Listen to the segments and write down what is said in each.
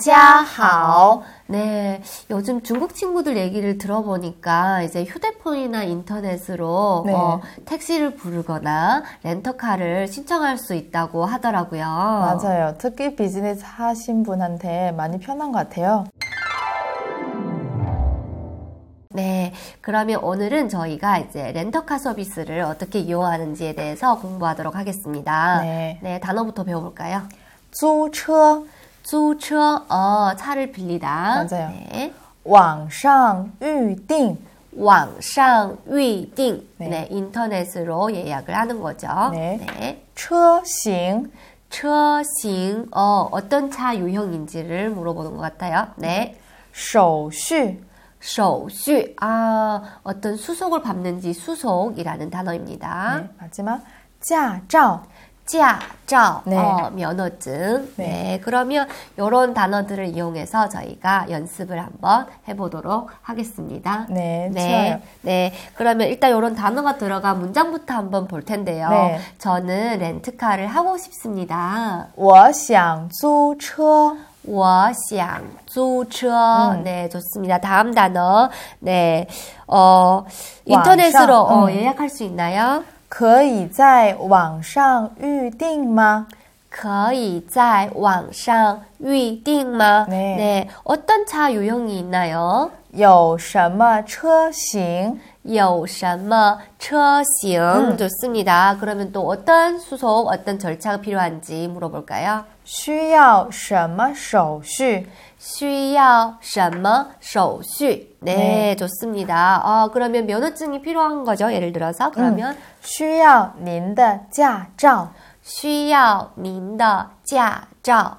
大家好. 네, 요즘 중국 친구들 얘기를 들어보니까 이제 휴대폰이나 인터넷으로 네. 어, 택시를 부르거나 렌터카를 신청할 수 있다고 하더라고요. 맞아요. 특히 비즈니스 하신 분한테 많이 편한 것 같아요. 네, 그러면 오늘은 저희가 이제 렌터카 서비스를 어떻게 이용하는지에 대해서 공부하도록 하겠습니다. 네. 단어부터 배워볼까요? 租车, 租车, 어, 차를 빌리다. 맞아요. 네. 网上预订.网上预订. 네. 네. 인터넷으로 예약을 하는 거죠. 네. 네. 车型,车型, 어, 어떤 차 유형인지를 물어보는 것 같아요. 네. 手续,手续, 아, 어떤 수속을 밟는지 수속이라는 단어입니다. 네, 마지막 驾照. 驾照, 네. 어, 면허증. 네. 네. 그러면 이런 단어들을 이용해서 저희가 연습을 한번 해보도록 하겠습니다. 네, 네. 좋아요. 네. 그러면 일단 이런 단어가 들어간 문장부터 한번 볼 텐데요. 네. 저는 렌트카를 하고 싶습니다. 我想租车.我想租车. 음. 네, 좋습니다. 다음 단어. 네. 어, 인터넷으로 왕상, 어, 음. 예약할 수 있나요? 可以在网上预订吗?可以在网上预订吗? 네. 어떤 차 유형이 있나요? 有什么车型?有什么车型? 음. 좋습니다. 그러면 또 어떤 수속, 어떤 절차가 필요한지 물어볼까요? 需要什么手续?需要什么手续? 네, 네. 좋습니다. 어, 그러면 면허증이 필요한 거죠. 예를 들어서 그러면 需要您的驾照.需要您的驾照.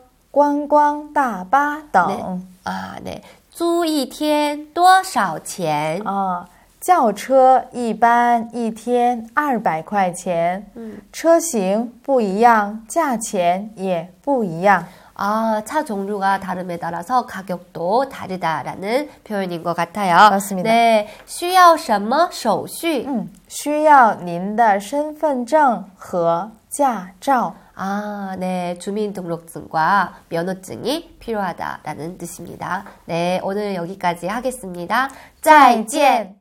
观光大巴等。 아, 네. 租一天多少钱?啊，轿车一般一天二百块钱，车型不一样，价钱也不一样。 아, 차 종류가 다름에 따라서 가격도 다르다라는 표현인 것 같아요. 맞습니다. 네, 需要什么手续?嗯，需要您的身份证和驾照。 아, 네, 주민등록증과 면허증이 필요하다라는 뜻입니다. 네, 오늘 여기까지 하겠습니다. 再见.